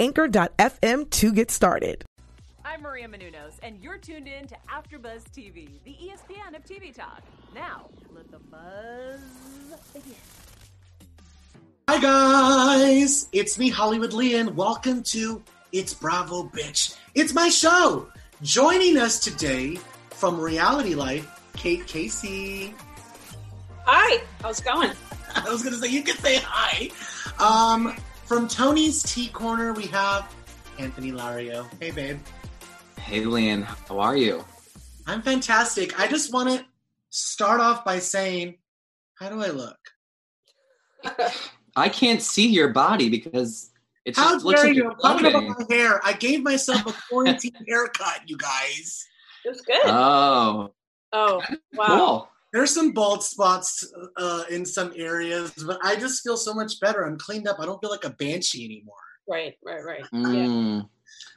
anchor.fm to get started. I'm Maria Menounos, and you're tuned in to AfterBuzz TV, the ESPN of TV talk. Now, let the buzz begin. Hi guys, it's me, Hollywood Lee, and welcome to It's Bravo Bitch. It's my show. Joining us today from Reality Life, Kate Casey. Hi, how's it going? I was gonna say you can say hi. Um, from Tony's Tea Corner, we have Anthony Lario. Hey, babe. Hey, Lian, how are you? I'm fantastic. I just want to start off by saying, how do I look? I can't see your body because it How just looks like you? you're I'm talking about floating. my hair. I gave myself a quarantine haircut, you guys. It was good. Oh, oh, wow. cool. There's some bald spots uh, in some areas, but I just feel so much better. I'm cleaned up. I don't feel like a banshee anymore. Right, right, right. Yeah. Mm.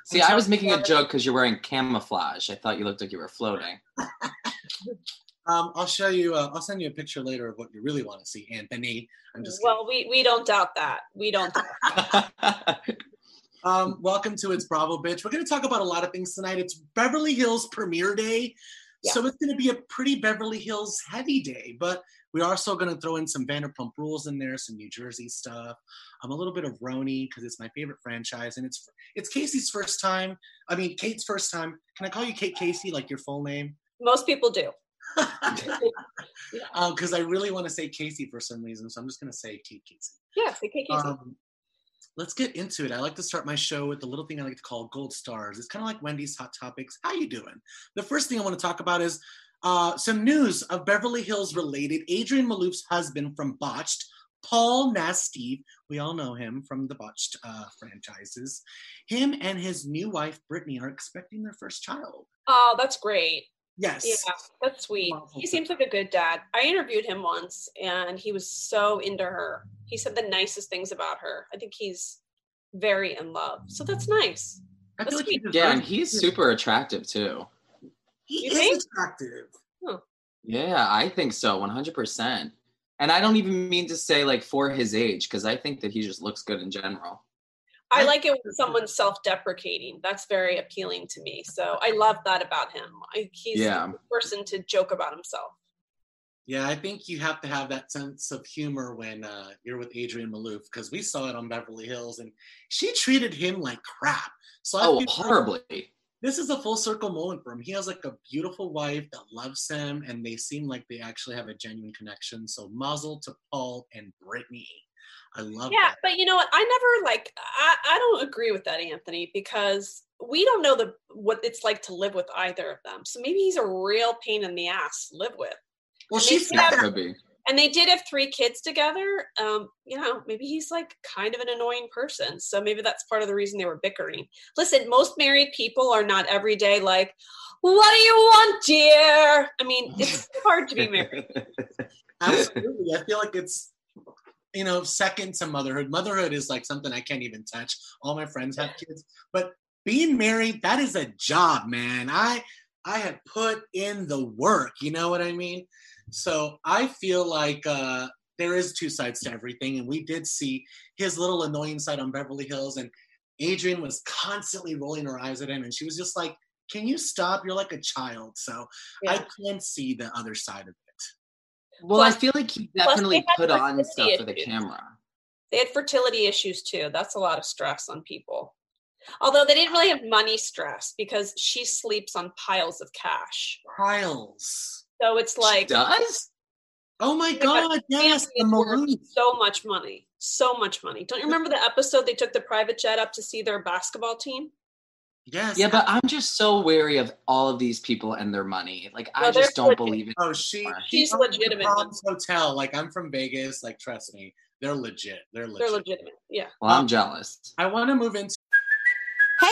See, I'm was making a joke because you're wearing camouflage. I thought you looked like you were floating. Um, I'll show you. Uh, I'll send you a picture later of what you really want to see, Anthony. I'm just Well, we, we don't doubt that. We don't. Doubt. Um, welcome to It's Bravo Bitch. We're going to talk about a lot of things tonight. It's Beverly Hills premiere day. Yeah. So it's going to be a pretty Beverly Hills heavy day, but we're also going to throw in some Vanderpump Rules in there, some New Jersey stuff, I'm um, a little bit of RHONY because it's my favorite franchise, and it's it's Casey's first time. I mean, Kate's first time. Can I call you Kate Casey, like your full name? Most people do. Because I really want to say Casey for some reason, so I'm just going to say Kate Casey. Yes, the KKC. Um, let's get into it. I like to start my show with the little thing I like to call gold stars. It's kind of like Wendy's Hot Topics. How you doing? The first thing I want to talk about is uh, some news of Beverly Hills related. Adrienne Maloof's husband from Botched, Paul Nassif. We all know him from the Botched uh, franchises. Him and his new wife Brittany are expecting their first child. oh, that's great. Yes. Yeah, that's sweet. He seems like a good dad. I interviewed him once and he was so into her. He said the nicest things about her. I think he's very in love. So that's nice. I feel like he yeah, and he's super attractive too. He You is think? attractive. Yeah, I think so, 100%. And I don't even mean to say like for his age because I think that he just looks good in general. I like it when someone's self-deprecating. That's very appealing to me. So I love that about him. I, he's Yeah. the person to joke about himself. Yeah, I think you have to have that sense of humor when uh, you're with Adrienne Maloof because we saw it on Beverly Hills and she treated him like crap. So I Oh, feel like horribly. this is a full circle moment for him. He has like a beautiful wife that loves him and they seem like they actually have a genuine connection. So muzzle to Paul and Brittany. I love Yeah, that. but you know what? I never like. I, I don't agree with that, Anthony, because we don't know the what it's like to live with either of them. So maybe he's a real pain in the ass to live with. Well, and she they said That that. be. And they did have three kids together. Um, you know, maybe he's like kind of an annoying person. So maybe that's part of the reason they were bickering. Listen, most married people are not every day like, "What do you want, dear?" I mean, it's hard to be married. Absolutely. I feel like it's, you know, second to motherhood. Motherhood is like something I can't even touch. All my friends have kids, but being married, that is a job, man. I I have put in the work, you know what I mean? So I feel like uh there is two sides to everything, and we did see his little annoying side on Beverly Hills, and Adrienne was constantly rolling her eyes at him, and she was just like, "Can you stop? You're like a child." So I Yeah. can see the other side of it. Well, I feel like he definitely put on stuff for the camera. They had fertility issues too. That's a lot of stress on people. Although they didn't really have money stress because she sleeps on piles of cash. Piles. So it's like she does? Oh my God! Yes, the so much money. So much money. Don't you remember the episode they took the private jet up to see their basketball team? Yes. Yeah, but I'm just so wary of all of these people and their money. Like, No, I just don't legit. believe it. oh, she. She's she legitimate. Palms Hotel. Like I'm from Vegas. Like trust me, they're legit. They're legit. They're legitimate. Yeah. Well, I'm jealous. I want to move into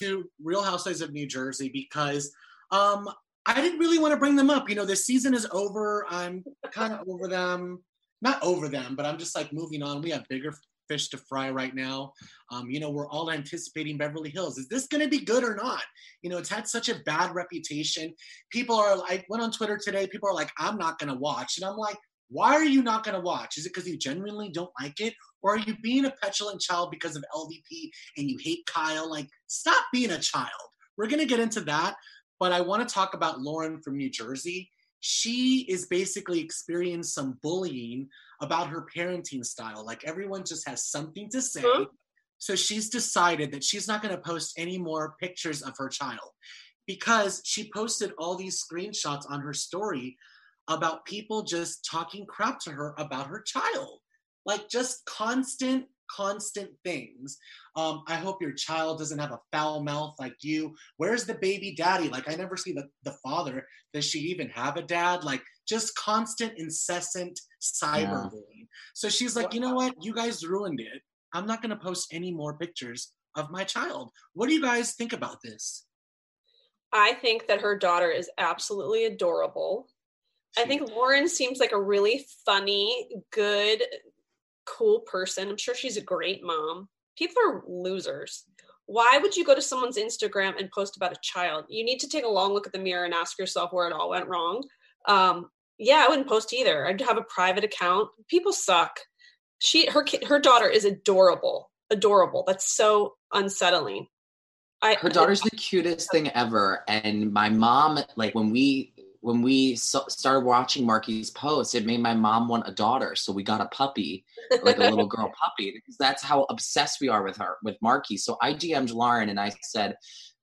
To Real Housewives of New Jersey because um, I didn't really want to bring them up. You know, this season is over. I'm kind of over them. Not over them, but I'm just like moving on. We have bigger fish to fry right now. Um, you know, we're all anticipating Beverly Hills. Is this going to be good or not? You know, it's had such a bad reputation. People are, I went on Twitter today, people are like, I'm not going to watch. And I'm like, why are you not going to watch? Is it because you genuinely don't like it? Or are you being a petulant child because of LVP and you hate Kyle? Like, stop being a child. We're going to get into that. But I want to talk about Lauren from New Jersey. She is basically experienced some bullying about her parenting style. Like, everyone just has something to say. Huh? So she's decided that she's not going to post any more pictures of her child because she posted all these screenshots on her story about people just talking crap to her about her child. Like just constant, constant things. Um, I hope your child doesn't have a foul mouth like you. Where's the baby daddy? Like I never see the, the father. Does she even have a dad? Like just constant, incessant cyberbullying. So she's like, you know what? You guys ruined it. I'm not gonna post any more pictures of my child. What do you guys think about this? I think that her daughter is absolutely adorable. I think Lauren seems like a really funny, good, cool person. I'm sure she's a great mom. People are losers. Why would you go to someone's Instagram and post about a child? You need to take a long look at the mirror and ask yourself where it all went wrong. Um, yeah, I wouldn't post either. I'd have a private account. People suck. She, her, her daughter is adorable, adorable. That's so unsettling. I, her daughter's the cutest thing ever and my mom like when we when we so- started watching marky's posts it made my mom want a daughter so we got a puppy like a little girl puppy because that's how obsessed we are with her with marky. So i dm'd lauren and i said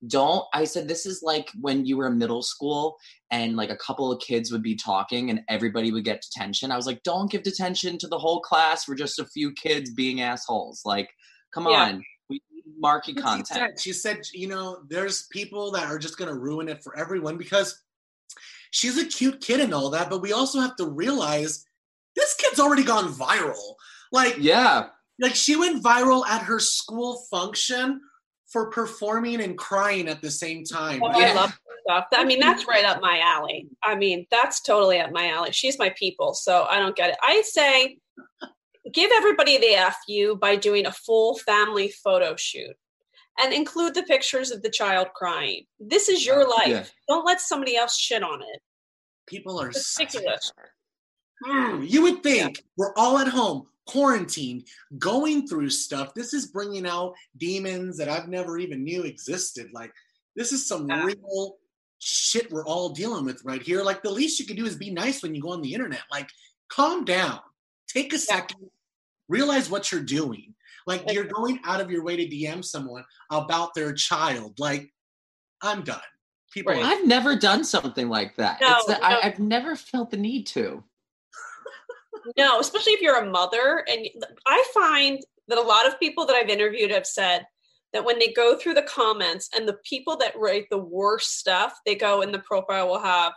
don't i said this is like when you were in middle school and like a couple of kids would be talking and everybody would get detention. I was like don't give detention to the whole class for just a few kids being assholes like come Yeah. on we need marky content. She said, you know, there's people that are just going to ruin it for everyone because she's a cute kid and all that, but we also have to realize this kid's already gone viral. Like, yeah like she went viral at her school function for performing and crying at the same time. Oh, Yeah. I love stuff. I mean, that's right up my alley. I mean, that's totally up my alley. She's my people, so I don't get it. I say give everybody the FU by doing a full family photo shoot and include the pictures of the child crying. This is your life. Yeah. Don't let somebody else shit on it. People are ridiculous. Mm, you would think we're all at home, quarantined, going through stuff. This is bringing out demons that I've never even knew existed. Like this is some Yeah. real shit we're all dealing with right here. Like the least you can do is be nice when you go on the internet. Like calm down, take a second, realize what you're doing. Like you're going out of your way to DM someone about their child. Like I'm done. People, Right. are- I've never done something like that. No, it's that no. I, I've never felt the need to. No, especially if you're a mother. And I find that a lot of people that I've interviewed have said that when they go through the comments and the people that write the worst stuff, they go in the profile will have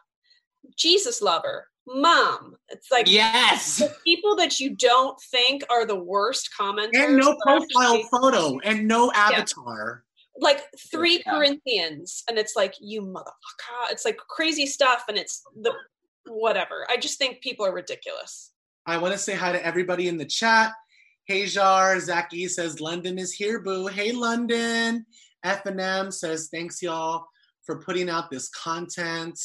Jesus lover, mom. It's like Yes. the people that you don't think are the worst commenters. and no profile photo and no avatar. Like three Yeah. Corinthians, and it's like you motherfucker. It's like crazy stuff, and it's the whatever. I just think people are ridiculous. I want to say hi to everybody in the chat. Hey Jar, Zaki says London is here, boo. Hey London. F&M says thanks y'all for putting out this content.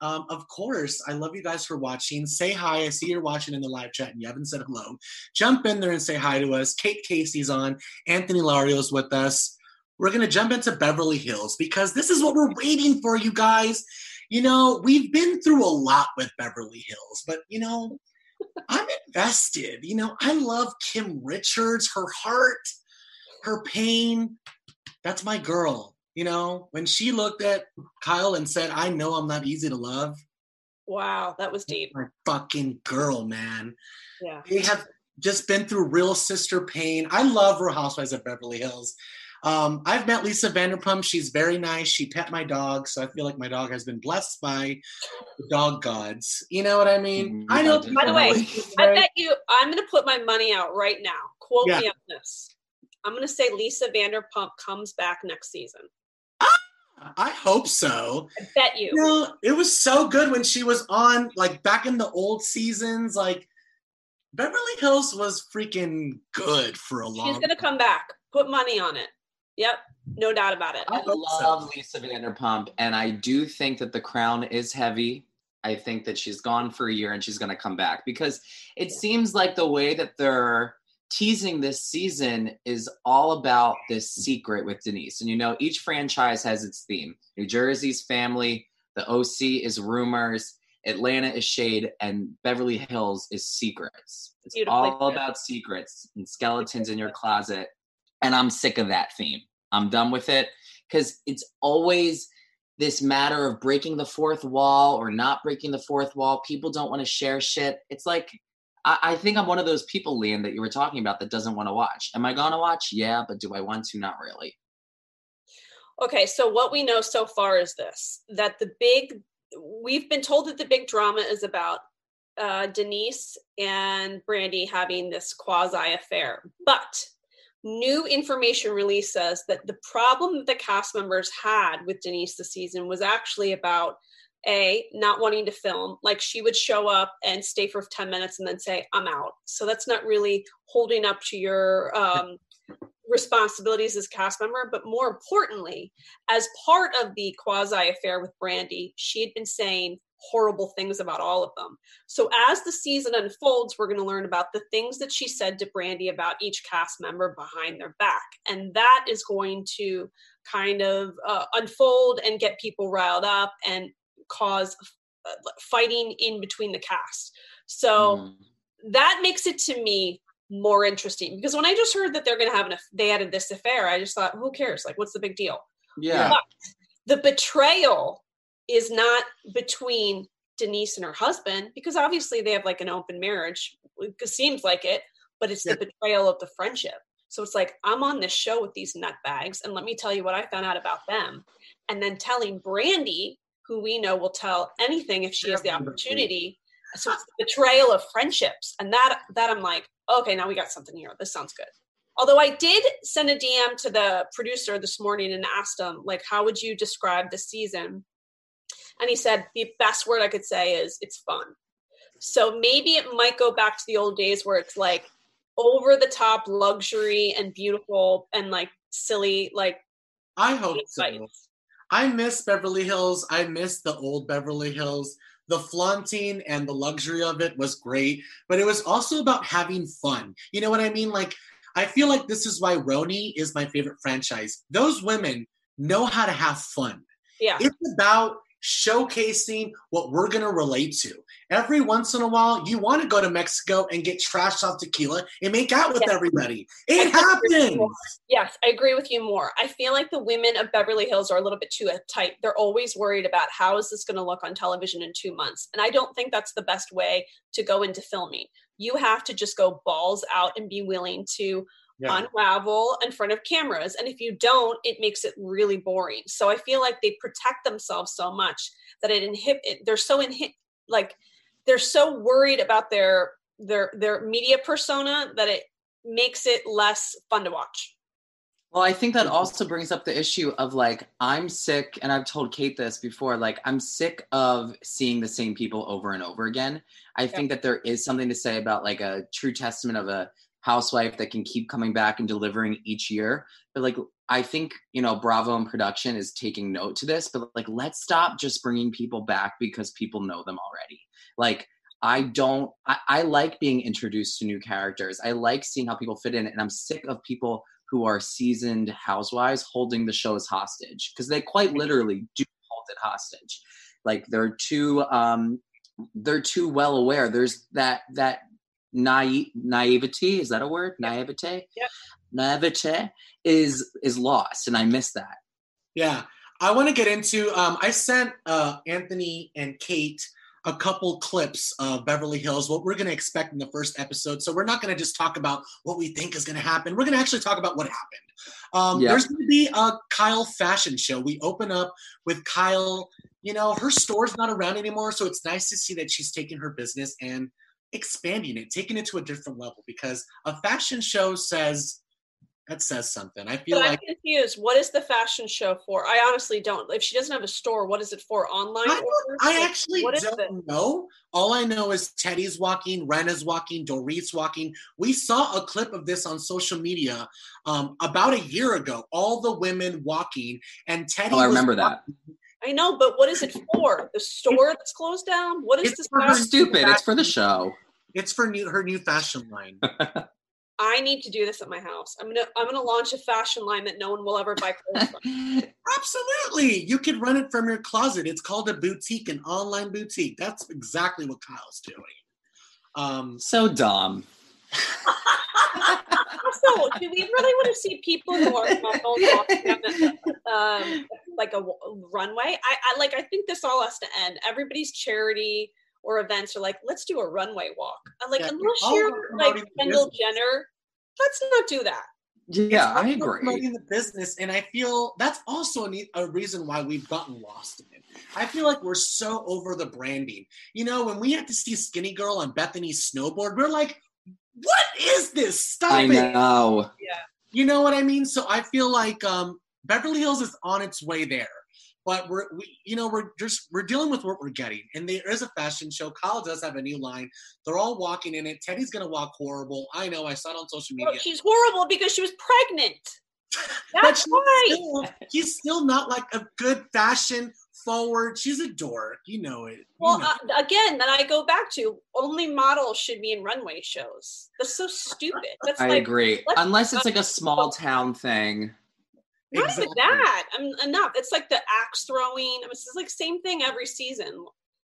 Um, of course, I love you guys for watching. Say hi. I see you're watching in the live chat and you haven't said hello. Jump in there and say hi to us. Kate Casey's on. Anthony Lario's with us. We're going to jump into Beverly Hills because this is what we're waiting for, you guys. You know, we've been through a lot with Beverly Hills, but you know, I'm invested. You know, I love Kim Richards, her heart, her pain. That's my girl. You know, when she looked at Kyle and said, I know I'm not easy to love. Wow, that was deep. My fucking girl, man. Yeah. They have just been through real sister pain. I love Real Housewives of Beverly Hills. Um, I've met Lisa Vanderpump. She's very nice. She pet my dog, so I feel like my dog has been blessed by the dog gods. You know what I mean? Mm, I know. By the way, I bet you I'm going to put my money out right now. Quote Yeah. me on this. I'm going to say Lisa Vanderpump comes back next season. I hope so. I bet you. You know, it was so good when she was on, like back in the old seasons. Like Beverly Hills was freaking good for a long. She's going to come back. Put money on it. Yep. No doubt about it. I I hope so. love Lisa Vanderpump, and I do think that the crown is heavy. I think that she's gone for a year and she's going to come back because it seems like the way that they're teasing this season is all about this secret with Denise. And you know, each franchise has its theme. New Jersey's family, the OC is rumors, Atlanta is shade, and Beverly Hills is secrets. It's all put. about secrets and skeletons in your closet. And I'm sick of that theme. I'm done with it because it's always this matter of breaking the fourth wall or not breaking the fourth wall. People don't want to share shit. It's like, I, I think I'm one of those people, Liam, that you were talking about that doesn't want to watch. Am I going to watch? Yeah, but do I want to? Not really. Okay, so what we know so far is this that the big, we've been told that the big drama is about uh, Denise and Brandi having this quasi affair. But new information release says that the problem that the cast members had with Denise this season was actually about a not wanting to film. Like she would show up and stay for 10 minutes and then say i'm out. So that's not really holding up to your um, responsibilities as cast member. But more importantly as part of the quasi affair with Brandi she had been saying horrible things about all of them. So as the season unfolds we're going to learn about the things that she said to Brandi about each cast member behind their back. And that is going to kind of uh, unfold and get people riled up and cause uh, fighting in between the cast so Mm. that makes it to me more interesting because when I just heard that they're going to have an they had this affair, I just thought, who cares? Like, what's the big deal? yeah. But the betrayal is not between Denise and her husband because obviously they have like an open marriage. It seems like it, but it's the betrayal of the friendship. So it's like I'm on this show with these nutbags, and let me tell you what I found out about them, and then telling Brandi, who we know will tell anything if she has the opportunity. So it's the betrayal of friendships, and that that I'm like, okay, now we got something here. This sounds good. Although I did send a DM to the producer this morning and asked him, like, how would you describe the season? And he said the best word I could say is it's fun. So maybe it might go back to the old days where it's like over the top luxury and beautiful and like silly, like I hope so. I miss Beverly Hills. I miss the old Beverly Hills. The flaunting and the luxury of it was great, but it was also about having fun. You know what I mean? Like, I feel like this is why RHONY is my favorite franchise. Those women know how to have fun. Yeah. It's about showcasing what we're going to relate to. Every once in a while, you want to go to Mexico and get trashed off tequila and make out with Yeah. everybody. It I agree with you happens. Yes, I agree with you more. I feel like the women of Beverly Hills are a little bit too tight. They're always worried about how is this going to look on television in two months. And I don't think that's the best way to go into filming. You have to just go balls out and be willing to Yeah. unravel in front of cameras. And if you don't, it makes it really boring. So I feel like they protect themselves so much that it inhibit. They're so inhib like they're so worried about their their their media persona that it makes it less fun to watch. Well, I think that mm-hmm. also brings up the issue of like, I'm sick, and I've told Kate this before, like, I'm sick of seeing the same people over and over again. I think that there is something to say about like a true testament of a housewife that can keep coming back and delivering each year. But like, I think, you know, Bravo and production is taking note to this, but like, let's stop just bringing people back because people know them already. Like, I don't, I, I like being introduced to new characters. I like seeing how people fit in, and I'm sick of people who are seasoned housewives holding the shows hostage because they quite literally do hold it hostage. Like they're too, um, they're too well aware. There's that that naive naivety is that a word? Naivete. yeah. Naivete is is lost, and I miss that. Yeah. I want to get into. Um, I sent uh, Anthony and Kate a couple clips of Beverly Hills, what we're going to expect in the first episode. So we're not going to just talk about what we think is going to happen. We're going to actually talk about what happened. Um, Yeah. There's going to be a Kyle fashion show. We open up with Kyle. You know, her store's not around anymore, so it's nice to see that she's taking her business and expanding it, taking it to a different level. Because a fashion show says that says something. I feel But I'm like confused. What is the fashion show for? I honestly don't. If she doesn't have a store, what is it for? Online I, don't- I actually what is don't it? know. All I know is Teddi's walking, Rinna's walking, Dorit's walking. We saw a clip of this on social media um, about a year ago. All the women walking, and Teddi. Oh, I was remember that. walking. I know, but what is it for? The store that's closed down? What is It's this? for her Stupid. It's for the show. It's for new, her new fashion line. I need to do this at my house. I'm gonna I'm gonna launch a fashion line that no one will ever buy clothes from. Absolutely, you could run it from your closet. It's called a boutique, an online boutique. That's exactly what Kyle's doing. Um, so dumb. Also, do we really want to see people who are models walking down the, um, like a w- runway? I, I like. I think this all has to end. Everybody's charity or events are like, let's do a runway walk. I'm like, Yeah, unless all you're like Kendall. Jenner, let's not do that. Yeah, I also agree. Promoting the business, and I feel that's also a, ne- a reason why we've gotten lost in it. I feel like we're so over the branding. You know, when we had to see Skinny Girl on Bethany's snowboard, we're like, "What is this? Stop I it!" know. You know what I mean? So I feel like um, Beverly Hills is on its way there, but we're we, you know we're just we're dealing with what we're getting, and there is a fashion show. Kyle does have a new line. They're all walking in it. Teddi's gonna walk horrible. I know. I saw it on social Well, media. she's horrible because she was pregnant. But That's she's right. still, he's still not like a good fashion forward. She's a dork. You know it. You Well, know. uh, again, then I go back to only models should be in runway shows. That's so stupid. That's I like agree. Unless it's like a small town thing. not Exactly. even that. I'm enough. It's like the axe throwing. I mean, it's like same thing every season.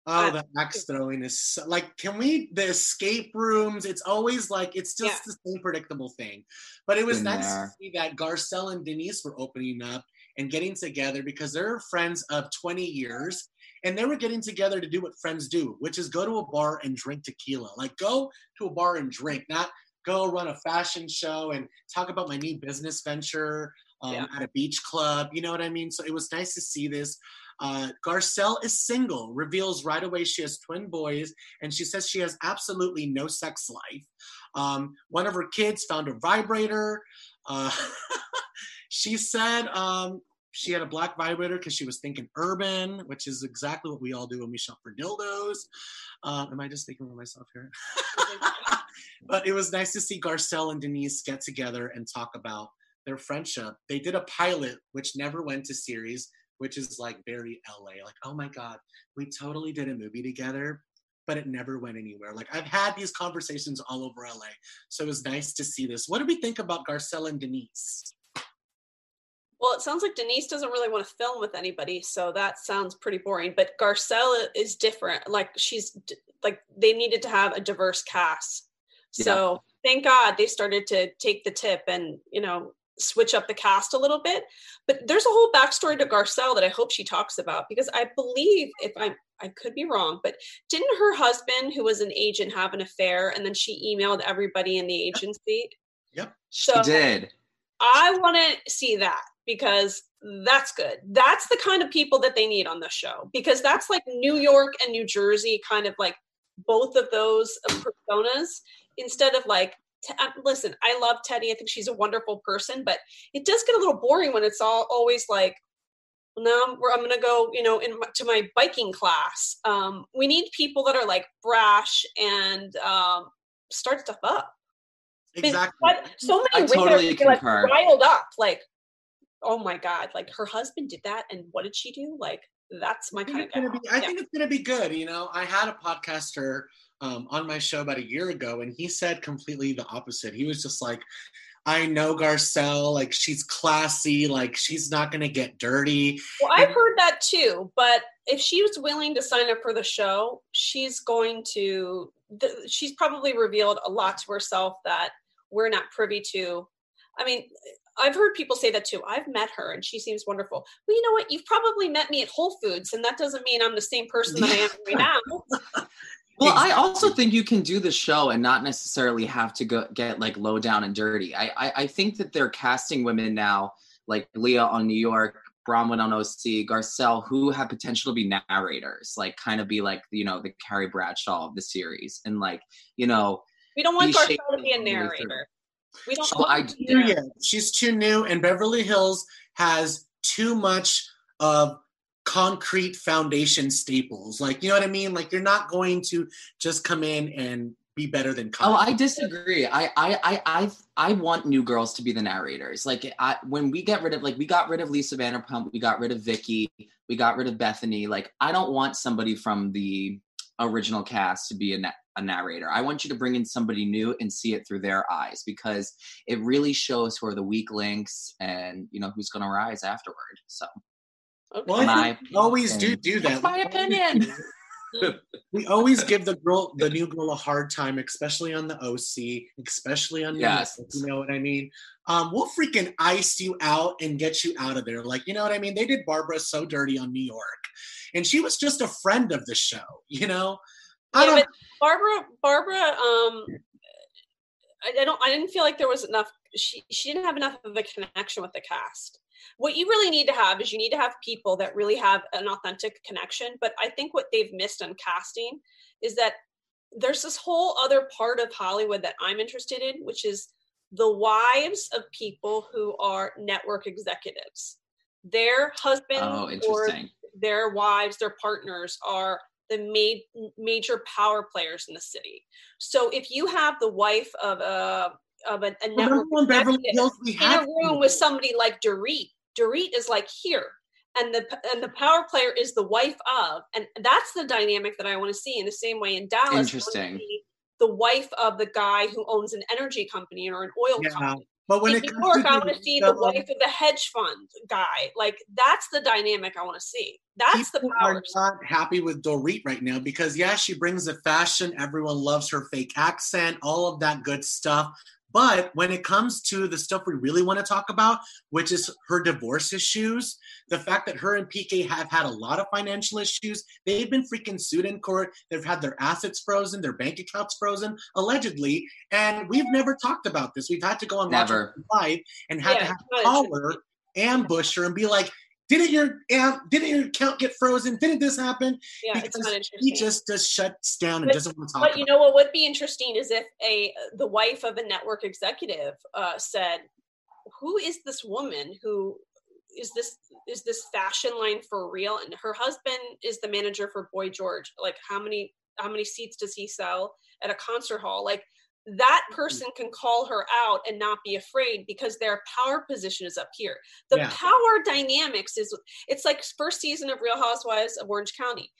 Oh, the axe throwing is so, like, can we, the escape rooms, it's always like, it's just Yeah. the same predictable thing. But it was Been nice there. to see that Garcelle and Denise were opening up and getting together because they're friends of 20 years and they were getting together to do what friends do, which is go to a bar and drink tequila. Like, go to a bar and drink, not go run a fashion show and talk about my new business venture um, Yeah. at a beach club. You know what I mean? So it was nice to see this. Uh, Garcelle is single, reveals right away she has twin boys, and she says she has absolutely no sex life. Um, one of her kids found a vibrator. Uh, she said um, she had a black vibrator because she was thinking urban, which is exactly what we all do when we shop for dildos. Um, am I just thinking of myself here? but it was nice to see Garcelle and Denise get together and talk about their friendship. They did a pilot, which never went to series, which is like very LA. Like, oh my God, we totally did a movie together, but it never went anywhere. Like, I've had these conversations all over LA. So it was nice to see this. What do we think about Garcelle and Denise? Well, it sounds like Denise doesn't really want to film with anybody, so that sounds pretty boring. But Garcelle is different. Like she's like they needed to have a diverse cast. So thank God they started to take the tip and you know switch up the cast a little bit. But there's a whole backstory to Garcelle that I hope she talks about because I believe if I'm I could be wrong, but didn't her husband, who was an agent, have an affair and then she emailed everybody in the agency? Yep. She So- did. I want to see that because that's good. That's the kind of people that they need on the show because that's like New York and New Jersey, kind of like both of those personas instead of like. Te- uh, listen, I love Teddi. I think she's a wonderful person, but it does get a little boring when it's all always like, well, now I'm, I'm going to go, you know, in my, to my biking class. Um, we need people that are like brash and um, start stuff up. I mean, Exactly. So many I women totally are like concur. riled up. Like, oh my god! Like her husband did that, and what did she do? Like that's my kind of. gonna be. I think it's gonna be good. You know, I had a podcaster um, on my show about a year ago, and he said completely the opposite. He was just like, "I know Garcelle. Like she's classy. Like she's not gonna get dirty." Well, I've heard that too, but if she was willing to sign up for the show, she's going to. Th- she's probably revealed a lot to herself that we're not privy to. I mean, I've heard people say that too. I've met her and she seems wonderful. Well, you know what? You've probably met me at Whole Foods, and that doesn't mean I'm the same person that I am right now. Well, I also think you can do the show and not necessarily have to go get like low down and dirty. I I, I think that they're casting women now, like Leah on New York, Braunwyn on OC, Garcelle, who have potential to be narrators, like kind of be like you know the Carrie Bradshaw of the series, and like you know We don't want Be Garcelle to be a all the way through. narrator. We don't. Well, I want do. Too. She's too new, and Beverly Hills has too much of concrete foundation staples. Like, you know what I mean? Like, you're not going to just come in and be better than. Oh, I disagree. I, I, I, I, I want new girls to be the narrators. Like, I, when we get rid of, like, we got rid of Lisa Vanderpump, we got rid of Vicki, we got rid of Bethany. Like, I don't want somebody from the original cast to be a, na- a narrator. I want you to bring in somebody new and see it through their eyes because it really shows who are the weak links and you know who's going to rise afterward. So. Well, I My think we always do do that. That's my opinion. we always give the girl, the new girl, a hard time, especially on the OC, especially on Yes. Network, you know what I mean? Um, we'll freaking ice you out and get you out of there. Like, you know what I mean? They did Barbara so dirty on New York, and she was just a friend of the show. You know, I Yeah, don't. but Barbara, Barbara, um, I, I don't, I didn't feel like there was enough. She she didn't have enough of a connection with the cast. What you really need to have is you need to have people that really have an authentic connection. But I think what they've missed on casting is that there's this whole other part of Hollywood that I'm interested in, which is the wives of people who are network executives. Their husbands oh, or their wives, their partners are the ma- major power players in the city. So if you have the wife of a of a, a network Remember when Beverly executive in a room with somebody like Dorit, Dorit is like here, and the and the power player is the wife of, and that's the dynamic that I want to see. In the same way in Dallas, Interesting. The wife of the guy who owns an energy company or an oil Yeah, company But when in it New comes York, to I want to see the wife of the hedge fund guy. Like that's the dynamic I want to see. That's the power. are powers. not happy with Dorit right now because yeah, she brings the fashion. Everyone loves her fake accent, all of that good stuff. But when it comes to the stuff we really want to talk about, which is her divorce issues, the fact that her and PK have had a lot of financial issues, they've been freaking sued in court. They've had their assets frozen, their bank accounts frozen, allegedly. And we've never talked about this. We've had to go and watch Never. it live and had Yeah, to have it's not to call her, ambush her, and be like, didn't your didn't your account get frozen? Didn't this happen? Yeah, it's because he just just shuts down and But- doesn't want to talk. But you know what would be interesting is if a the wife of a network executive uh, said, "Who is this woman? Who is this? Is this fashion line for real?" And her husband is the manager for Boy George. Like, how many how many seats does he sell at a concert hall? Like that Mm-hmm. person can call her out and not be afraid because their power position is up here. The Yeah. power dynamics is it's like first season of Real Housewives of Orange County.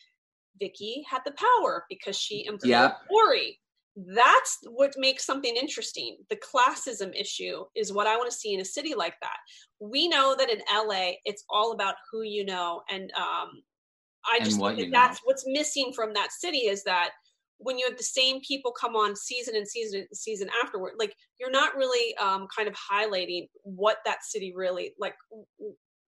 Vicki had the power because she employed Yep. Lauri. That's what makes something interesting. The classism issue is what I want to see in a city like that. We know that in LA, it's all about who you know, and um, I just think that that's what's missing from that city is that when you have the same people come on season and season and season afterward, like you're not really um, kind of highlighting what that city really like.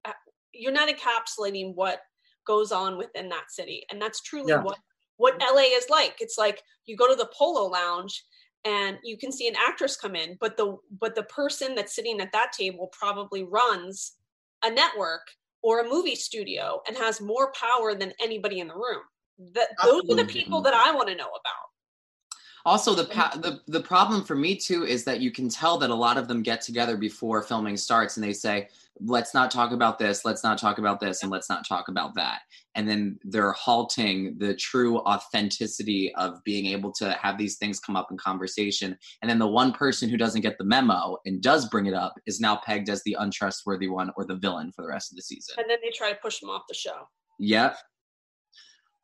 uh, You're not encapsulating what goes on within that city, and that's truly Yeah. what what LA is like. It's like you go to the Polo Lounge and you can see an actress come in, but the but the person that's sitting at that table probably runs a network or a movie studio and has more power than anybody in the room. That those are the people that I want to know about. Also, the, pa- the the problem for me too is that you can tell that a lot of them get together before filming starts, and they say, "Let's not talk about this. Let's not talk about this, and let's not talk about that." And then they're halting the true authenticity of being able to have these things come up in conversation. And then the one person who doesn't get the memo and does bring it up is now pegged as the untrustworthy one or the villain for the rest of the season. And then they try to push them off the show. Yep.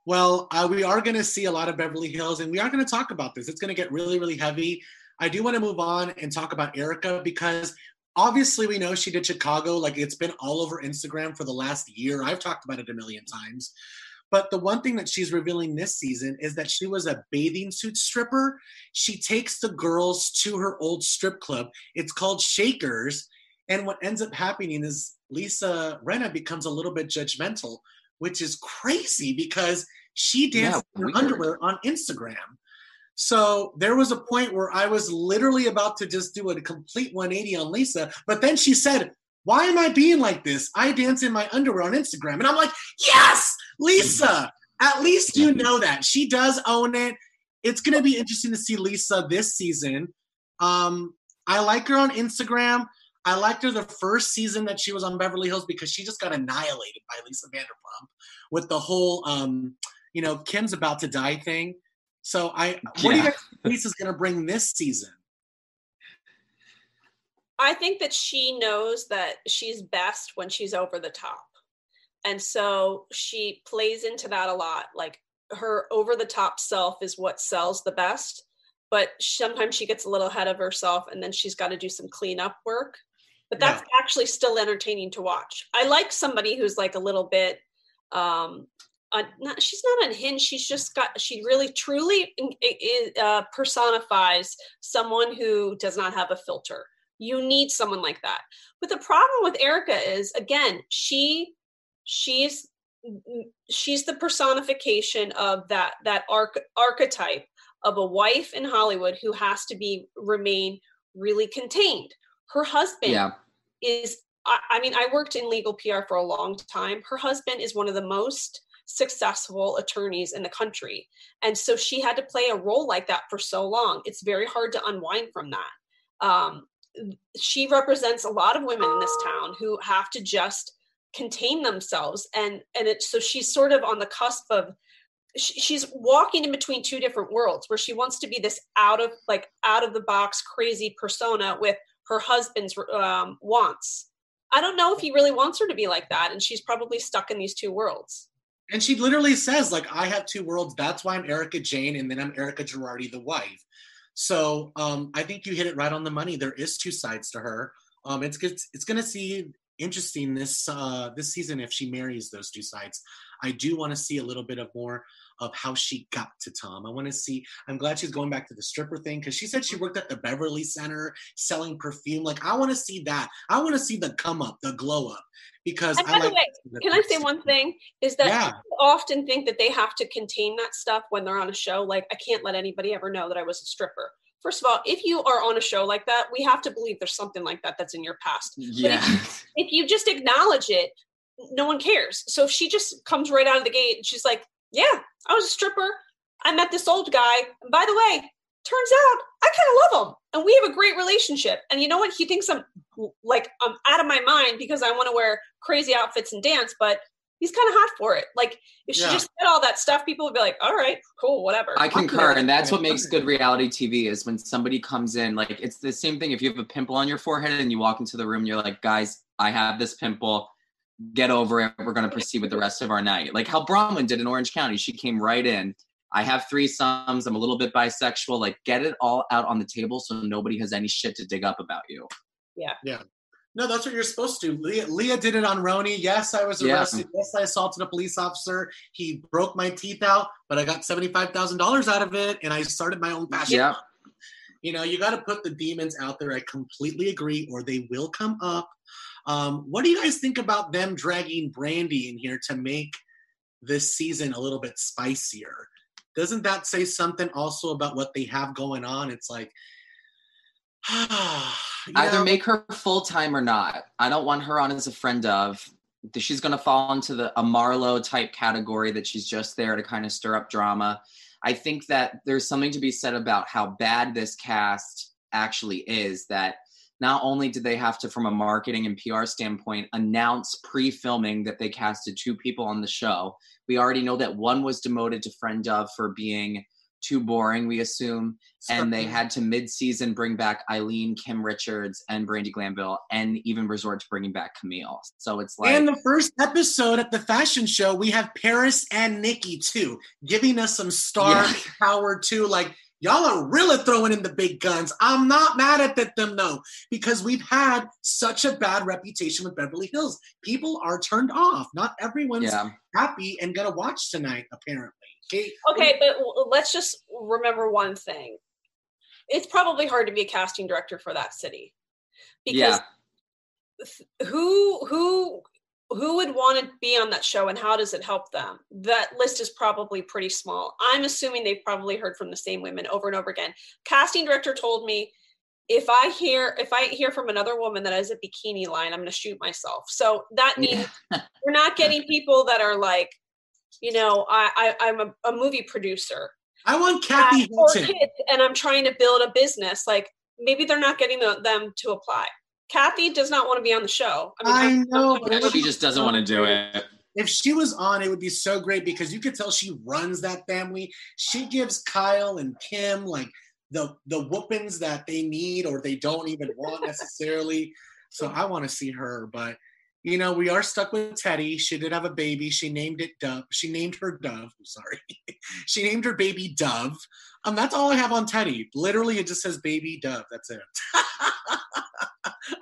Well, uh, we are going to see a lot of Beverly Hills, and we are going to talk about this. It's going to get really, really heavy. I do want to move on and talk about Erika because obviously we know she did Chicago. Like it's been all over Instagram for the last year. I've talked about it a million times. But the one thing that she's revealing this season is that she was a bathing suit stripper. She takes the girls to her old strip club. It's called Shakers. And what ends up happening is Lisa Rinna becomes a little bit judgmental, which is crazy because she danced Yeah, in her underwear on Instagram. So there was a point where I was literally about to just do a complete 180 on Lisa, but then she said, Why am I being like this? I dance in my underwear on Instagram. And I'm like, Yes, Lisa, at least you know that. She does own it. It's going to be interesting to see Lisa this season. Um, I like her on Instagram. I liked her the first season that she was on Beverly Hills because she just got annihilated by Lisa Vanderpump with the whole, um, you know, Kim's about to die thing. So I, what do you guys think Lisa's going to bring this season? I think that she knows that she's best when she's over the top. And so she plays into that a lot. Like her over the top self is what sells the best, but sometimes she gets a little ahead of herself and then she's got to do some cleanup work. But that's actually still entertaining to watch. I like somebody who's like a little bit um uh, not, she's not unhinged. She's just got. She really, truly uh, personifies someone who does not have a filter. You need someone like that. But the problem with Erika is, again, she she's she's the personification of that that arch, archetype of a wife in Hollywood who has to be remain really contained. Her husband Yeah. Is I, I mean, I worked in legal PR for a long time. Her husband is one of the most successful attorneys in the country. And so she had to play a role like that for so long. It's very hard to unwind from that. Um, she represents a lot of women in this town who have to just contain themselves and and it so she's sort of on the cusp of she, she's walking in between two different worlds where she wants to be this out of like out of the box crazy persona with her husband's um, wants i don't know if he really wants her to be like that and she's probably stuck in these two worlds And she literally says, like, I have two worlds. That's why I'm Erika Jayne, and then I'm Erika Girardi, the wife. So um, I think you hit it right on the money. There is two sides to her. Um, it's it's, it's going to see interesting this uh, this season if she marries those two sides. I do want to see a little bit of more of how she got to Tom. I want to see. I'm glad she's going back to the stripper thing because she said she worked at the Beverly Center selling perfume. Like I want to see that. I want to see the come up, the glow up, because and I by the like. way can i say one thing is that Yeah. people often think that they have to contain that stuff when they're on a show like i can't let anybody ever know that i was a stripper first of all if you are on a show like that we have to believe there's something like that that's in your past Yeah. if you just acknowledge it, no one cares. So if she just comes right out of the gate and she's like, Yeah, I was a stripper. I met this old guy. And by the way, turns out I kind of love him. And we have a great relationship. And you know what? He thinks I'm like I'm out of my mind because I want to wear crazy outfits and dance, but he's kind of hot for it. Like if she Yeah. just said all that stuff, people would be like, All right, cool, whatever. I concur, and that's what makes good reality TV is when somebody comes in. Like it's the same thing. If you have a pimple on your forehead and you walk into the room, and you're like, "Guys, I have this pimple. Get over it. We're going to proceed with the rest of our night." Like how Braunwyn did in Orange County. She came right in. I have three sons. I'm a little bit bisexual. Like get it all out on the table so nobody has any shit to dig up about you. Yeah. Yeah. No, that's what you're supposed to. Leah, Leah did it on RHONY. Yes, I was Yeah. arrested. Yes, I assaulted a police officer. He broke my teeth out, but I got seventy-five thousand dollars out of it, and I started my own fashion. Yeah. You know, you got to put the demons out there. I completely agree, or they will come up. Um, what do you guys think about them dragging Brandi in here to make this season a little bit spicier? Doesn't that say something also about what they have going on? It's like, Either know, make her full time or not. I don't want her on as a friend of. She's going to fall into the a Marlo type category that she's just there to kind of stir up drama. I think that there's something to be said about how bad this cast actually is. That not only did they have to, from a marketing and PR standpoint, announce pre-filming that they casted two people on the show. We already know that one was demoted to friend of for being too boring. We assume and they had to mid-season bring back Eileen, Kim Richards, and Brandi Glanville, and even resort to bringing back Camille. So it's like, and the first episode at the fashion show, we have Paris and Nicky too, giving us some star Yeah. power too. Like y'all are really throwing in the big guns. I'm not mad at them though, because we've had such a bad reputation with Beverly Hills. People are turned off. Not everyone's yeah, happy and gonna watch tonight. Apparently, okay. okay, but let's just remember one thing. It's probably hard to be a casting director for that city because yeah, who who who would want to be on that show and how does it help them? That list is probably pretty small. I'm assuming they've probably heard from the same women over and over again. Casting director told me if i hear if i hear from another woman that has a bikini line i'm going to shoot myself. So that means we're not getting people that are like you know i, I i'm a, a movie producer. I want Kathy Hilton. kids and i'm trying to build a business like maybe they're not getting the, them to apply kathy does not want to be on the show I mean, I'm- know, I'm- but Yeah, it would she just doesn't want to do it. If she was on, it would be so great because you could tell she runs that family. She gives Kyle and Kim like the the whoopings that they need or they don't even want necessarily. So I want to see her, but you know, we are stuck with Teddi. She did have a baby. She named it Dove. She named her Dove. I'm sorry. she named her baby Dove. Um, that's all I have on Teddi. Literally, it just says baby Dove. That's it.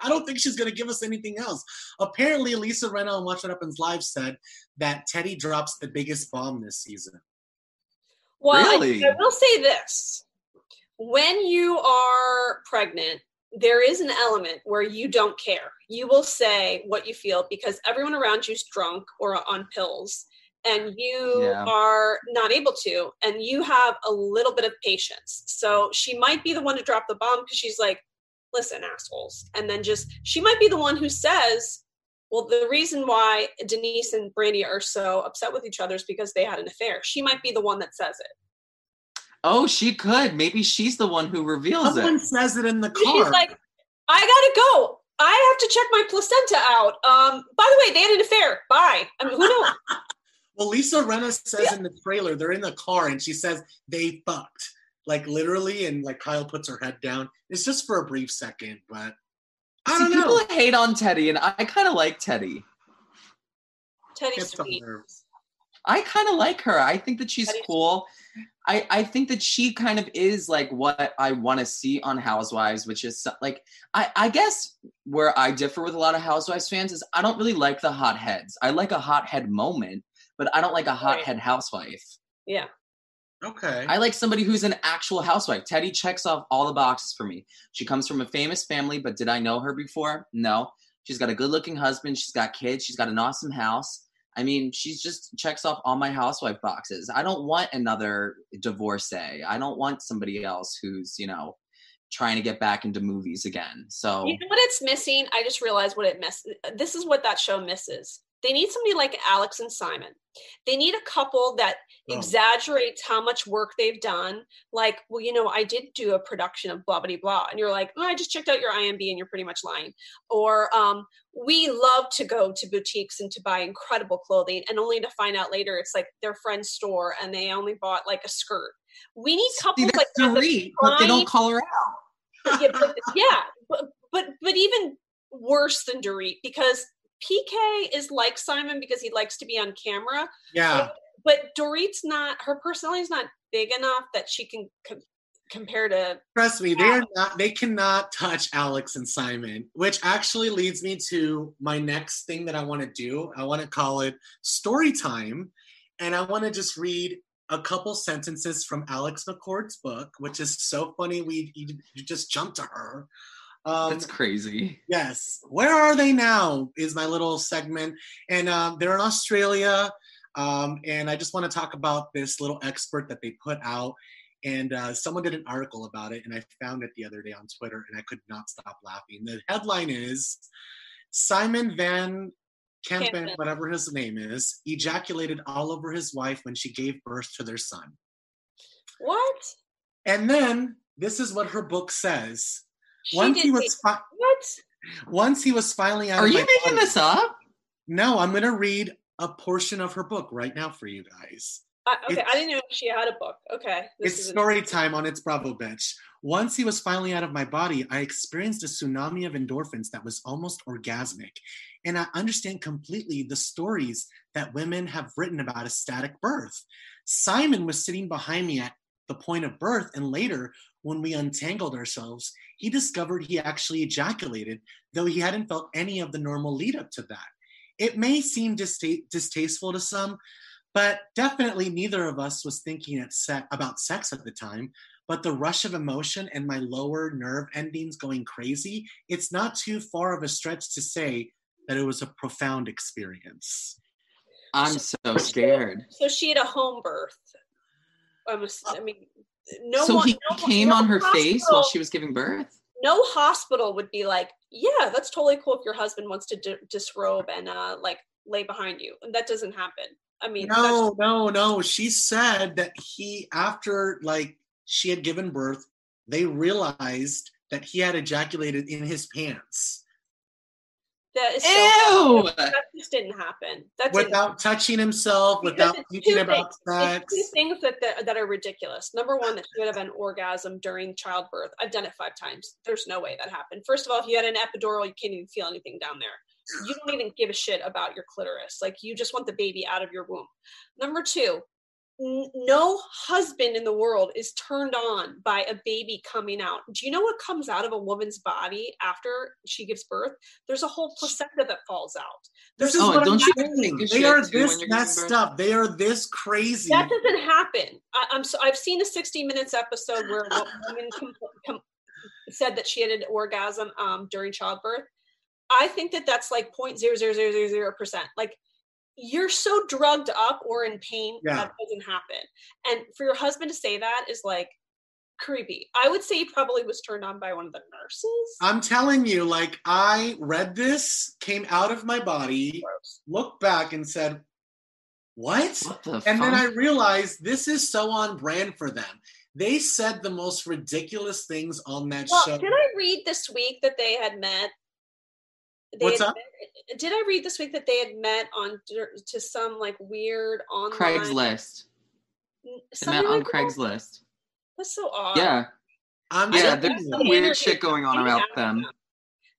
I don't think she's gonna give us anything else. Apparently, Lisa Rinna on Watch What Happens Live said that Teddi drops the biggest bomb this season. Well, I- Really? I, will say this: when you are pregnant, there is an element where you don't care. You will say what you feel because everyone around you's drunk or on pills, and you Yeah. are not able to, and you have a little bit of patience. So she might be the one to drop the bomb because she's like, "Listen, assholes," and then just she might be the one who says. Well, the reason why Denise and Brandi are so upset with each other is because they had an affair. She might be the one that says it. Oh, she could. Maybe she's the one who reveals Someone it. says it in the car. She's like, I gotta go. I have to check my placenta out. Um, by the way, they had an affair. Bye. I mean, who knows? well, Lisa Rinna says in the trailer they're in the car and she says they fucked, like literally, and like Kyle puts her head down. It's just for a brief second, but I don't know. people hate on Teddi, and I kind of like Teddi. Teddi's sweet. I kind of like her. I think that she's Teddi's- cool. I, I think that she kind of is like what I want to see on Housewives, which is like I, I guess where I differ with a lot of Housewives fans is I don't really like the hotheads. I like a hothead moment, but I don't like a hothead housewife. Yeah. Okay. I like somebody who's an actual housewife. Teddi checks off all the boxes for me. She comes from a famous family, but did I know her before? No. She's got a good looking husband. She's got kids. She's got an awesome house. I mean, she's just checks off all my housewife boxes. I don't want another divorcee. I don't want somebody else who's, you know, trying to get back into movies again. So You know what it's missing? I just realized what it missed. This is what that show misses. They need somebody like Alex and Simon. They need a couple that Oh. exaggerates how much work they've done. Like, well, you know, I did do a production of blah blah blah, and you're like, oh, I just checked out your IMB, and you're pretty much lying. Or um, we love to go to boutiques and to buy incredible clothing, and only to find out later it's like their friend's store, and they only bought like a skirt. We need See, couples that's like that but they don't call her out. yeah, but, yeah, but, but but even worse than Dorit because PK is like Simon because he likes to be on camera, yeah. but Dorit's not. Her personality is not big enough that she can com- compare to. Trust me, they are not. They cannot touch Alex and Simon, which actually leads me to my next thing that I want to do. I want to call it story time, and I want to just read a couple sentences from Alex McCord's book, which is so funny. We you just jumped to her. Um, That's crazy. Yes. Where are they now? Is my little segment. And um, they're in Australia. Um, and I just want to talk about this little expert that they put out. And uh, someone did an article about it, and I found it the other day on Twitter, and I could not stop laughing. The headline is Simon Van Kempen, Kempen. whatever his name is, ejaculated all over his wife when she gave birth to their son. What? And then this is what her book says. She Once he was fi- what? once he was finally out Are of you my making body- this up? No, I'm going to read a portion of her book right now for you guys. Uh, okay, It's- I didn't know she had a book. Okay, this it's is a- story time on It's Bravo Bitch. Once he was finally out of my body, I experienced a tsunami of endorphins that was almost orgasmic. And I understand completely the stories that women have written about a static birth. Simon was sitting behind me at the point of birth, and later, when we untangled ourselves, he discovered he actually ejaculated, though he hadn't felt any of the normal lead up to that. It may seem dista- distasteful to some, but definitely neither of us was thinking at se- about sex at the time. but the rush of emotion and my lower nerve endings going crazy, it's not too far of a stretch to say that it was a profound experience. I'm so scared. So she had a home birth. I, was, I mean, no so one, he no, came no on her face while she was giving birth. no hospital would be like, yeah, that's totally cool if your husband wants to di- disrobe and uh, like lay behind you. And that doesn't happen. I mean, No, no, no. She said that he, after like she had given birth, they realized that he had ejaculated in his pants that is so Ew! that just didn't happen. That didn't without touching himself, without thinking about things. It's two things that, that that are ridiculous. Number one, that she would have an orgasm during childbirth. I've done it five times. There's no way that happened. First of all, if you had an epidural, you can't even feel anything down there. You don't even give a shit about your clitoris. Like you just want the baby out of your womb. Number two, no husband in the world is turned on by a baby coming out. Do you know what comes out of a woman's body after she gives birth? There's a whole placenta that falls out. This is Oh, what don't I'm you a They are this messed up. They are this crazy. That doesn't happen. I, I'm so I've seen a 60 Minutes episode where a woman com- com- said that she had an orgasm um, during childbirth. I think that that's like 0.00000 percent. Like you're so drugged up or in pain Yeah. that doesn't happen. And for your husband to say that is like creepy. I would say he probably was turned on by one of the nurses. I'm telling you, like I read this, came out of my body, Gross. looked back and said, What? What the And then I realized this is so on brand for them. They said the most ridiculous things on that Well, show. did I read this week that they had met? They What's up? met- did I read this week that they had met on to some like weird online Craigslist. They met on like that? Craigslist. That's so odd. Yeah, I'm yeah. telling There's some weird shit going on about them.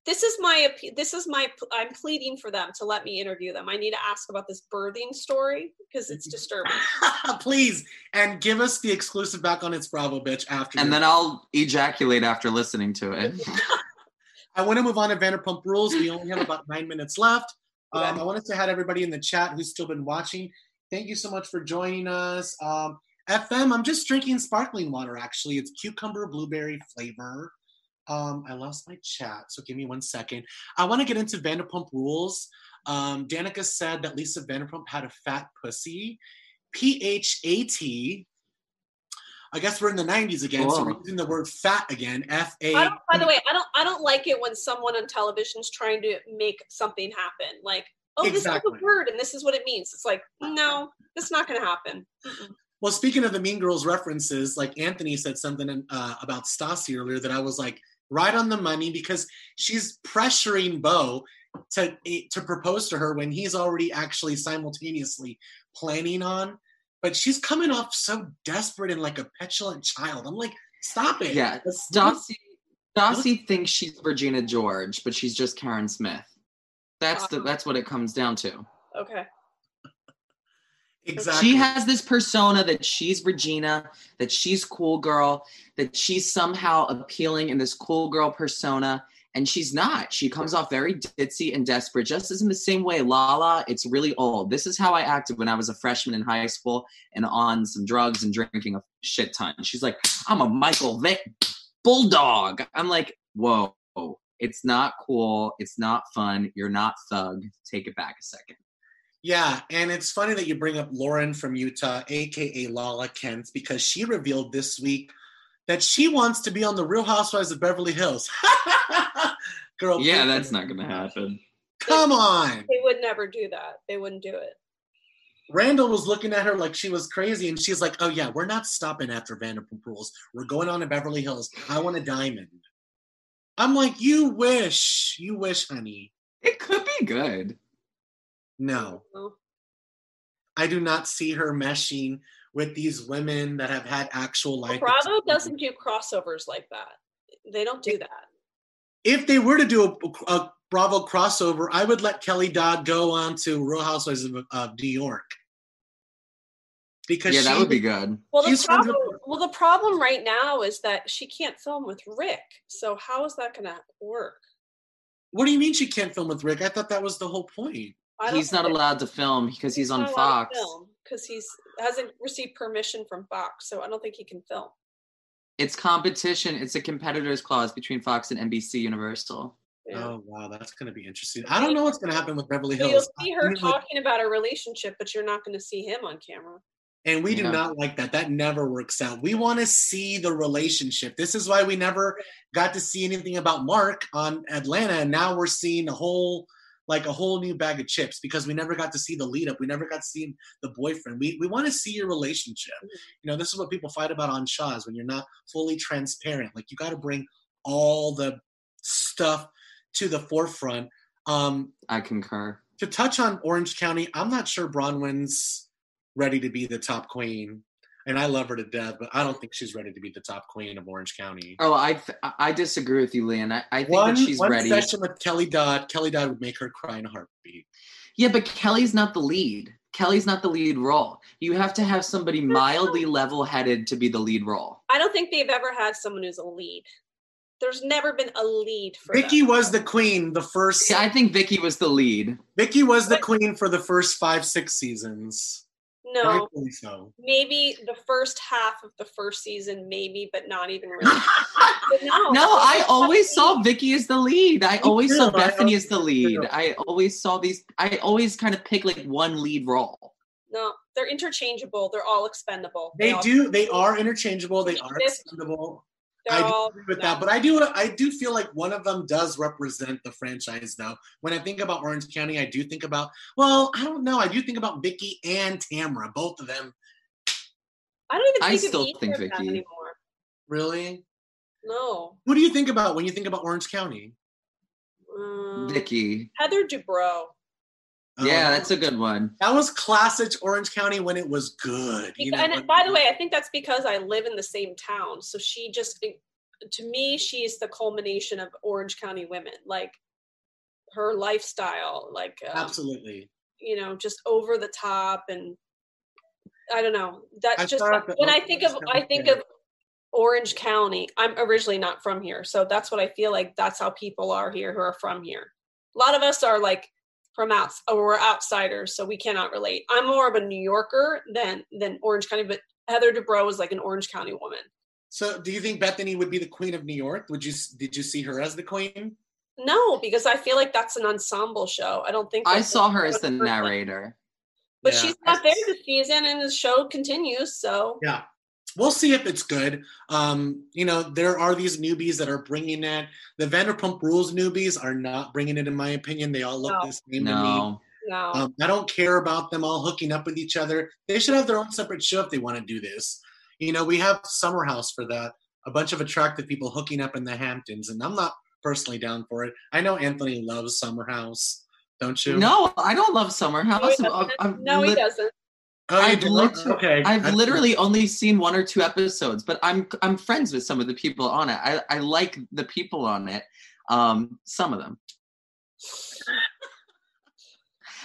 This is my this is my I'm pleading for them to let me interview them. I need to ask about this birthing story because it's disturbing. Please, and give us the exclusive back on its Bravo, bitch. After And then I'll ejaculate after listening to it. I want to move on to Vanderpump Rules. We only have about nine minutes left. Um, I want to say hi to everybody in the chat who's still been watching. Thank you so much for joining us. Um, FM, I'm just drinking sparkling water, actually. It's cucumber blueberry flavor. Um, I lost my chat, so give me one second. I want to get into Vanderpump Rules. Um, Danica said that Lisa Vanderpump had a fat pussy. P H A T. I guess we're in the 90s again, so we're using the word fat again. F A. by the way, I don't I don't like it when someone on television is trying to make something happen. Like, oh, this is a word and this is what it means. It's like, no, that's not going to happen. Mm-mm. Well, speaking of the Mean Girls references, like Anthony said something uh, about Stassi earlier that I was like right on the money because she's pressuring Beau to eh, to propose to her when he's already actually simultaneously planning on. But she's coming off so desperate and like a petulant child. I'm like, stop it. yeah, Let's- Stassi. Stassi thinks she's Regina George, but she's just Karen Smith. That's the that's what it comes down to. Okay. exactly. She has this persona that she's Regina, that she's cool girl, that she's somehow appealing in this cool girl persona, and she's not. She comes off very ditzy and desperate, just as in the same way Lala, it's really old. This is how I acted when I was a freshman in high school and on some drugs and drinking a shit ton. She's like, I'm a Michael Vick bulldog. I'm like, whoa, it's not cool. It's not fun. You're not thug. Take it back a second. Yeah, and it's funny that you bring up Lauren from Utah, aka Lala Kent, because she revealed this week that she wants to be on the Real Housewives of Beverly Hills. Girl, Yeah, please. that's not gonna happen. Come on. They would never do that. They wouldn't do it. Randall was looking at her like she was crazy, and she's like, "Oh yeah, we're not stopping after Vanderpump Rules. We're going on to Beverly Hills. I want a diamond." I'm like, "You wish, you wish, honey." It could be good. No, No. I do not see her meshing with these women that have had actual life. Bravo experience. doesn't do crossovers like that. They don't do that. If they were to do a, a Bravo crossover, I would let Kelly Dodd go on to Real Housewives of, of New York because Yeah, that would be good. Well, the problem, with- well, the problem right now is that she can't film with Rick. So how is that going to work? What do you mean she can't film with Rick? I thought that was the whole point. He's not allowed to film because he's on Fox. Because he's hasn't received permission from Fox. So I don't think he can film. It's competition. It's a competitors clause between Fox and NBC Universal. Yeah. Oh wow, that's gonna be interesting. I don't know what's gonna happen with Beverly So you'll Hills. see I her mean, like, talking about a relationship, but you're not going to see him on camera. And we do Yeah. not like that. That never works out. We want to see the relationship. This is why we never got to see anything about Mark on Atlanta. And now we're seeing a whole, like a whole new bag of chips because we never got to see the lead up. We never got to see the boyfriend. We, we want to see your relationship. You know, this is what people fight about on Shaw's when you're not fully transparent. Like you got to bring all the stuff to the forefront. Um, I concur. to touch on Orange County, I'm not sure Braunwyn's ready to be the top queen. And I love her to death, but I don't think she's ready to be the top queen of Orange County. Oh, I I disagree with you, Leon. I, I think One, that she's one ready. session with Kelly Dodd, Kelly Dodd would make her cry in a heartbeat. Yeah, but Kelly's not the lead. Kelly's not the lead role. You have to have somebody mildly level-headed to be the lead role. I don't think they've ever had someone who's a lead. There's never been a lead for Vicki them. was the queen the first. See, I think Vicki was the lead. Vicki was the queen for the first five, six seasons. No, Rightfully so. maybe the first half of the first season, maybe, but not even really. But no, No, I always saw Vicki as the lead. I always too, saw Bethany as the lead. I always saw these. I always kind of pick like one lead role. No, they're interchangeable. They're all expendable. They all- do. They are interchangeable. They are expendable. They're I all agree with that, but I do I do feel like one of them does represent the franchise though. When I think about Orange County, I do think about well, I don't know, I do think about Vicki and Tamra, both of them. I don't even I think still of either think of Vicki. anymore. Really? No, Who do you think about when you think about Orange County? um, Vicki. Heather Dubrow. Yeah, that's a good one. that was classic Orange County when it was good. you know, and when- by the way, I think that's because I live in the same town. So she just, to me, she's the culmination of Orange County women. Like her lifestyle, like um, absolutely. you know, just over the top, and I don't know. I That just thought when I think of, I think of Orange County. I'm originally not from here, so that's what I feel like. That's how people are here who are from here. A lot of us are like from outs or we're outsiders, so we cannot relate. I'm more of a New Yorker than than Orange County, but Heather Dubrow is like an Orange County woman. So do you think Bethany would be the queen of New York? Would you did you see her as the queen? No, because I feel like that's an ensemble show. I don't think I saw her as the person. narrator. but Yeah. she's not there this season, and the show continues. So Yeah. We'll see if it's good. Um, you know, there are these newbies that are bringing it. The Vanderpump Rules newbies are not bringing it, in my opinion. They all look No. the same to me. No. no, Um, I don't care about them all hooking up with each other. They should have their own separate show if they want to do this. You know, we have Summer House for that. A bunch of attractive people hooking up in the Hamptons, and I'm not personally down for it. I know Anthony loves Summer House, don't you? No, I don't love Summer no, House. he doesn't. I've no, he lit- doesn't. Oh, I've, lit- okay. I've I- literally only seen one or two episodes, but I'm I'm friends with some of the people on it. I, I like the people on it. Um, some of them.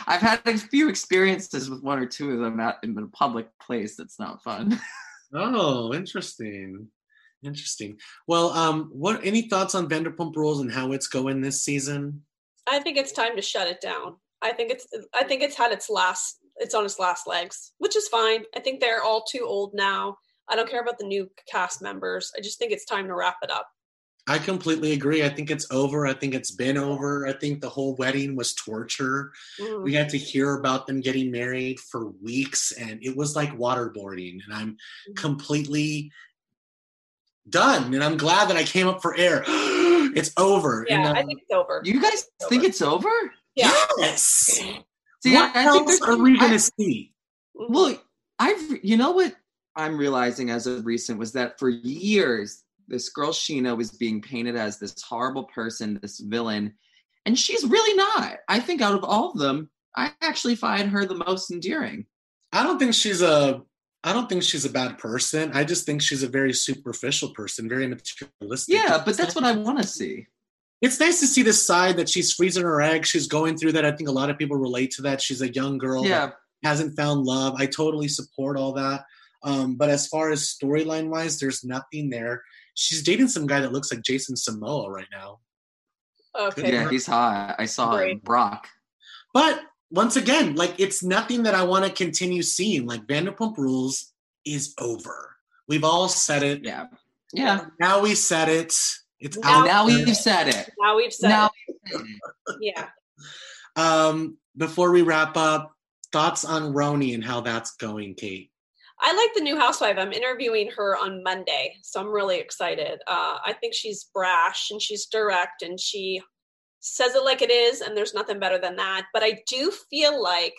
I've had a few experiences with one or two of them out in a public place. That's not fun. Oh, interesting. Interesting. Well, um, what any thoughts on Vanderpump Rules and how it's going this season? I think it's time to shut it down. I think it's I think it's had its last it's on its last legs, which is fine. I think they're all too old now. I don't care about the new cast members. I just think it's time to wrap it up. I completely agree. I think it's over. I think it's been over. I think the whole wedding was torture. Mhm. We had to hear about them getting married for weeks, and it was like waterboarding. And I'm completely done. And I'm glad that I came up for air. it's over. Yeah, and, I um, think it's over. You guys think it's over? Yeah. yes. See, what I, I think else are we going to see? Well, I've you know what I'm realizing as of recent was that for years this girl Scheana was being painted as this horrible person, this villain, and she's really not. I think out of all of them, I actually find her the most endearing. I don't think she's a. I don't think she's a bad person. I just think she's a very superficial person, very materialistic. Yeah, but that's what I want to see. It's nice to see this side that she's freezing her eggs. She's going through that. I think a lot of people relate to that. She's a young girl Yeah, that hasn't found love. I totally support all that. Um, but as far as storyline wise, there's nothing there. She's dating some guy that looks like Jason Momoa right now. okay. yeah, he's hot. I saw Great. him, Brock. But once again, like it's nothing that I want to continue seeing. Like Vanderpump Rules is over. We've all said it. Yeah, Yeah. Now we said it. It's Now- out. Now there. we've said it. Now we've said Now it. Yeah. Um, before we wrap up, thoughts on RHONY and how that's going, Kate? I like the new housewife. I'm interviewing her on Monday, so I'm really excited. Uh, I think she's brash and she's direct and she says it like it is, and there's nothing better than that. But I do feel like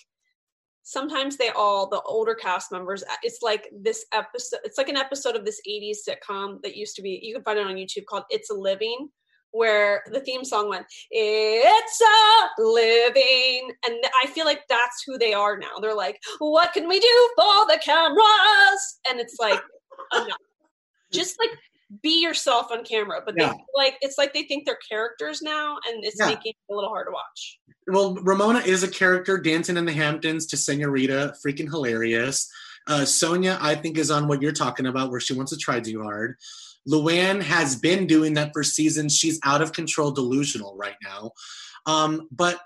sometimes they all, the older cast members, uh, it's like this episode, it's like an episode of this 80s sitcom that used to be, you can find it on YouTube called It's a Living. Where the theme song went, It's a living. And I feel like that's who they are now. They're like, What can we do for the cameras? And it's like, enough. just like be yourself on camera. But Yeah. feel like it's like they think they're characters now, and it's Yeah. making it a little hard to watch. Well, Ramona is a character dancing in the Hamptons to Senorita, freaking hilarious. Uh, Sonja, I think, is on what you're talking about, where she wants to try too hard. Luann has been doing that for seasons. She's out of control, delusional right now. Um, but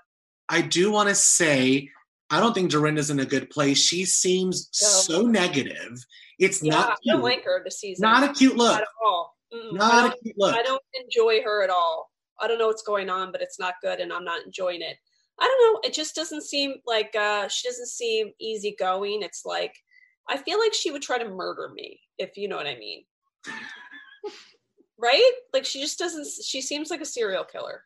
I do want to say, I don't think Dorinda's in a good place. She seems No. so negative. It's Yeah, not I don't like her this season. not a cute look. Not at all. Mm-mm. I, Not a don't, cute look. I don't enjoy her at all. I don't know what's going on, but it's not good, and I'm not enjoying it. I don't know. It just doesn't seem like uh, she doesn't seem easygoing. It's like I feel like she would try to murder me, if you know what I mean. right? Like she just doesn't. She seems like a serial killer,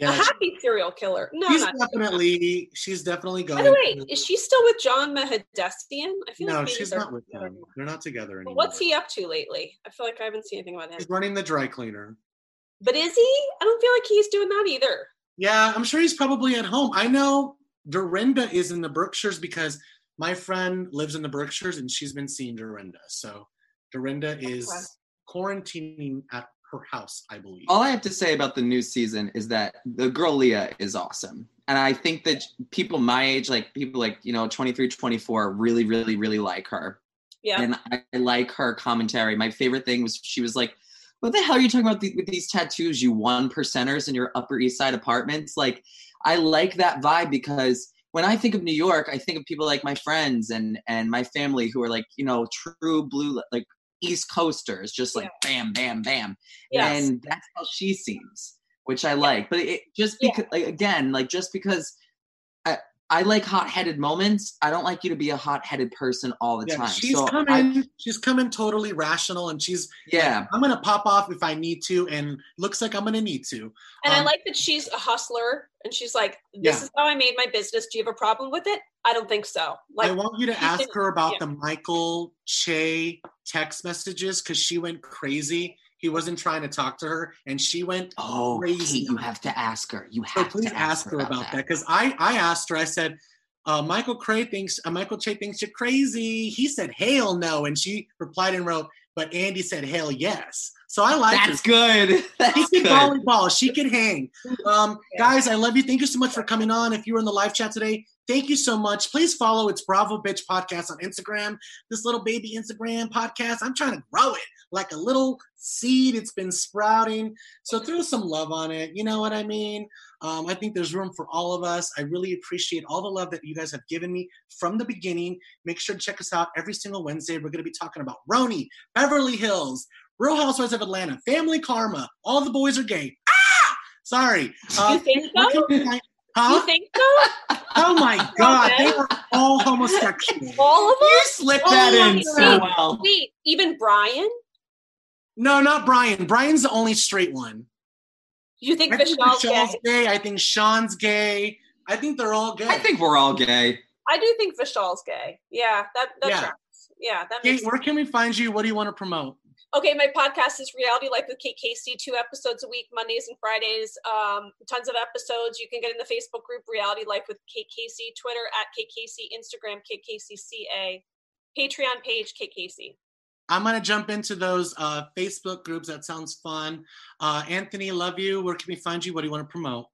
a happy serial killer. No, she's definitely she's definitely going. By the way, is she still with John Mahdessian? I feel no, like she's not with him. They're not together anymore. What's he up to lately? I feel like I haven't seen anything about him. He's running the dry cleaner. But is he? I don't feel like he's doing that either. Yeah, I'm sure he's probably at home. I know Dorinda is in the Berkshires because my friend lives in the Berkshires and she's been seeing Dorinda. So Dorinda is quarantining at her house, I believe. All I have to say about the new season is that the girl Leah is awesome. And I think that people my age, like people like, you know, 23, 24, really, really, really like her. Yeah. And I, I like her commentary. My favorite thing was she was like, what the hell are you talking about the, with these tattoos, you one percenters in your Upper East Side apartments? Like, I like that vibe because when I think of New York, I think of people like my friends and and my family who are like, you know, true blue, like East Coasters, just like bam, bam, bam. Yes. And that's how she seems, which I like. But it just Yeah. because, like, again, like just because I I like hot headed moments, I don't like you to be a hot headed person all the yeah, time. she's so coming. I, she's coming totally rational, and she's yeah, I'm gonna pop off if I need to, and looks like I'm gonna need to. And I Um, like that she's a hustler and she's like, This Yeah. is how I made my business. Do you have a problem with it? I don't think so. Like I want you to ask her about yeah. the Michael Che text messages because she went crazy. He wasn't trying to talk to her, and she went Oh, crazy. Kate, you have to ask her. You So have please to ask her about that because I I asked her. I said, uh, Michael Cray thinks uh, Michael Che thinks you're crazy. He said, "Hell no," and she replied and wrote, "But Andy said, hell yes." So I like That's her. good. That's She can volleyball. She can hang. Um, guys, I love you. Thank you so much for coming on. If you were in the live chat today, thank you so much. Please follow it's Bravo Bitch Podcast on Instagram. This little baby Instagram podcast. I'm trying to grow it like a little seed. It's been sprouting. So throw some love on it. You know what I mean? Um, I think there's room for all of us. I really appreciate all the love that you guys have given me from the beginning. Make sure to check us out every single Wednesday. We're going to be talking about RHONY, Beverly Hills, Real Housewives of Atlanta, Family Karma. All the boys are gay. Ah! Sorry. You think so? find- You think so? Oh my God. They were all homosexual. All of them? You slipped that Oh, in my so well. Wait, even Brian? No, not Brian. Brian's the only straight one. You think I think Vishal's Vishal's gay? gay. I think Sean's gay. I think they're all gay. I think we're all gay. I do think Vishal's gay. Yeah, that that Yeah. tracks. Yeah, that Kate, makes where can we find you? What do you want to promote? Okay, my podcast is Reality Life with Kate Casey, two episodes a week, Mondays and Fridays. Um, tons of episodes. You can get in the Facebook group Reality Life with Kate Casey, Twitter at Kate Casey, Instagram Kate Casey CA, Patreon page Kate Casey. I'm gonna jump into those uh, Facebook groups. That sounds fun. Uh, Anthony, love you. Where can we find you? What do you want to promote?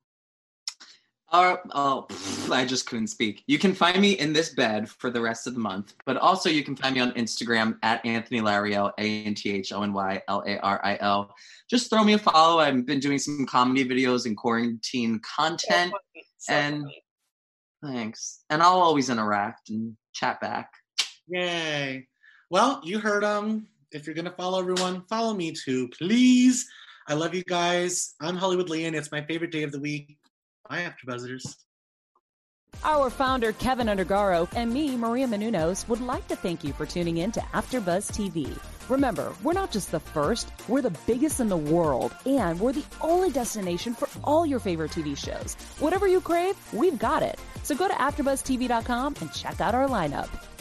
Uh, oh, pff, I just couldn't speak. You can find me in this bed for the rest of the month, but also you can find me on Instagram at Anthony Lario, A N T H O N Y L A R I L. Just throw me a follow. I've been doing some comedy videos and quarantine content. So And- funny. Thanks. And I'll always interact and chat back. Yay! Well, you heard them. if you're gonna follow everyone, follow me too, please. I love you guys. I'm Hollywood Leon. It's my favorite day of the week. Bye, AfterBuzzers. Our founder, Kevin Undergaro, and me, Maria Menounos, would like to thank you for tuning in to AfterBuzz TV. Remember, we're not just the first, we're the biggest in the world, and we're the only destination for all your favorite TV shows. Whatever you crave, we've got it. So go to AfterBuzzTV.com and check out our lineup.